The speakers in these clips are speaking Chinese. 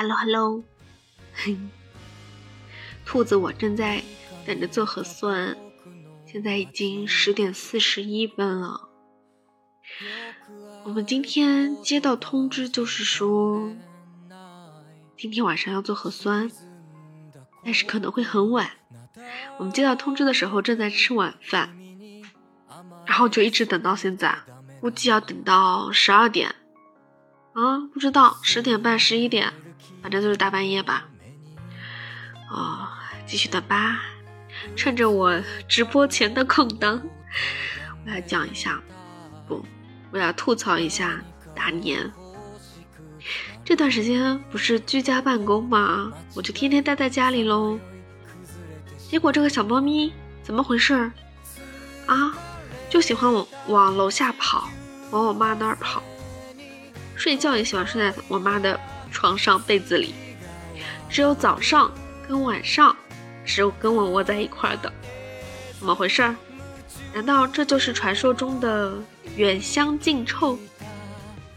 Hello Hello，兔子，我正在等着做核酸，现在已经十点四十一分了。我们今天接到通知，就是说今天晚上要做核酸，但是可能会很晚。我们接到通知的时候正在吃晚饭，然后就一直等到现在，估计要等到十二点。啊，不知道十点半、十一点，反正就是大半夜吧。哦，继续等吧。趁着我直播前的空档，我要讲一下，不，我要吐槽一下大年。这段时间不是居家办公吗？我就天天待在家里喽。结果这个小猫咪怎么回事？啊，就喜欢往往楼下跑，往我妈那儿跑。睡觉也喜欢睡在我妈的床上被子里，只有早上跟晚上只有跟我窝在一块儿的，怎么回事儿？难道这就是传说中的远香近臭？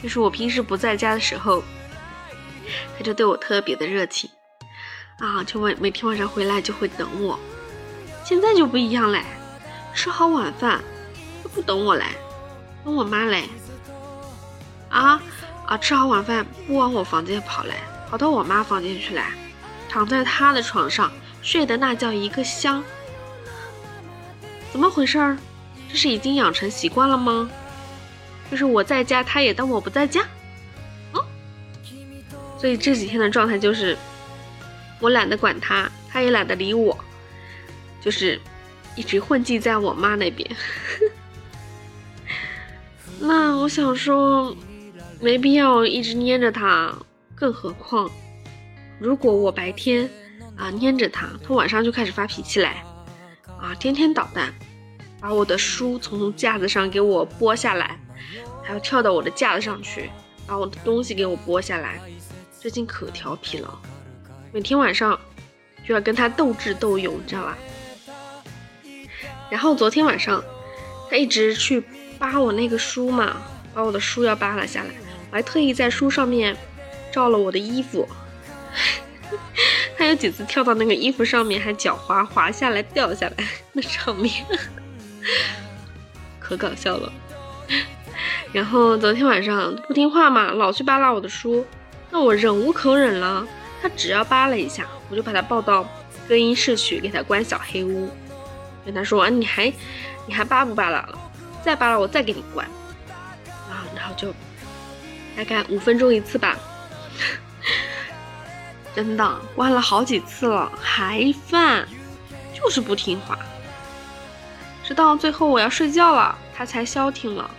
就是我平时不在家的时候，他就对我特别的热情啊，就每每天晚上回来就会等我。现在就不一样嘞，吃好晚饭都不等我嘞，等我妈嘞，啊？啊！吃好晚饭不往我房间跑来，跑到我妈房间去来，躺在她的床上睡得那叫一个香。怎么回事儿？这是已经养成习惯了吗？就是我在家，他也当我不在家。嗯。所以这几天的状态就是，我懒得管他，他也懒得理我，就是一直混迹在我妈那边。那我想说。没必要一直粘着他，更何况，如果我白天啊粘着他，他晚上就开始发脾气来，啊，天天捣蛋，把我的书从架子上给我剥下来，还要跳到我的架子上去，把我的东西给我剥下来，最近可调皮了，每天晚上就要跟他斗智斗勇，你知道吧？然后昨天晚上，他一直去扒我那个书嘛，把我的书要扒了下来。还特意在书上面照了我的衣服，他有几次跳到那个衣服上面，还脚滑滑下来掉下来，那场面可搞笑了。然后昨天晚上不听话嘛，老去扒拉我的书，那我忍无可忍了。他只要扒了一下，我就把他抱到更衣室去，给他关小黑屋，跟他说：“啊，你还你还扒不扒拉了？再扒拉我再给你关。”啊，然后就。大概五分钟一次吧，真的关了好几次了，还犯，就是不听话。直到最后我要睡觉了，他才消停了。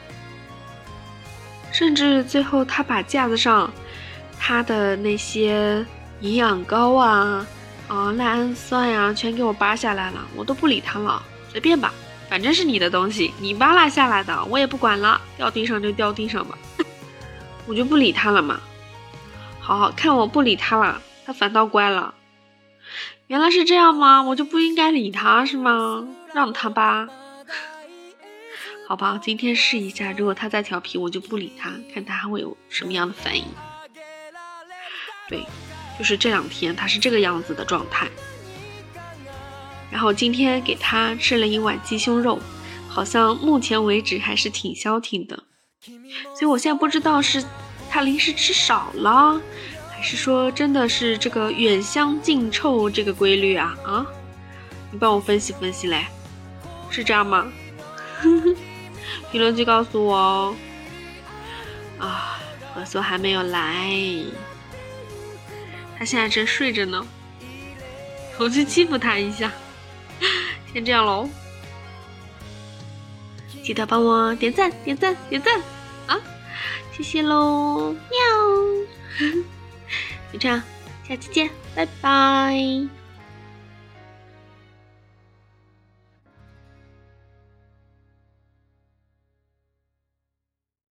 甚至最后他把架子上他的那些营养膏啊、啊赖氨酸呀，全给我扒下来了，我都不理他了，随便吧，反正是你的东西，你扒拉下来的，我也不管了，掉地上就掉地上吧。我就不理他了嘛，好好看我不理他了，他反倒乖了。原来是这样吗？我就不应该理他是吗？让他吧。好吧，今天试一下，如果他再调皮，我就不理他，看他还会有什么样的反应。对，就是这两天他是这个样子的状态。然后今天给他吃了一碗鸡胸肉，好像目前为止还是挺消停的。所以我现在不知道是他零食吃少了，还是说真的是这个远香近臭这个规律啊啊！你帮我分析分析嘞，是这样吗？评论区告诉我哦。啊，何所还没有来，他现在正睡着呢，我去欺负他一下，先这样喽。记得帮我点赞、点赞、点赞！谢谢喽，喵！就这样，下期见，拜拜。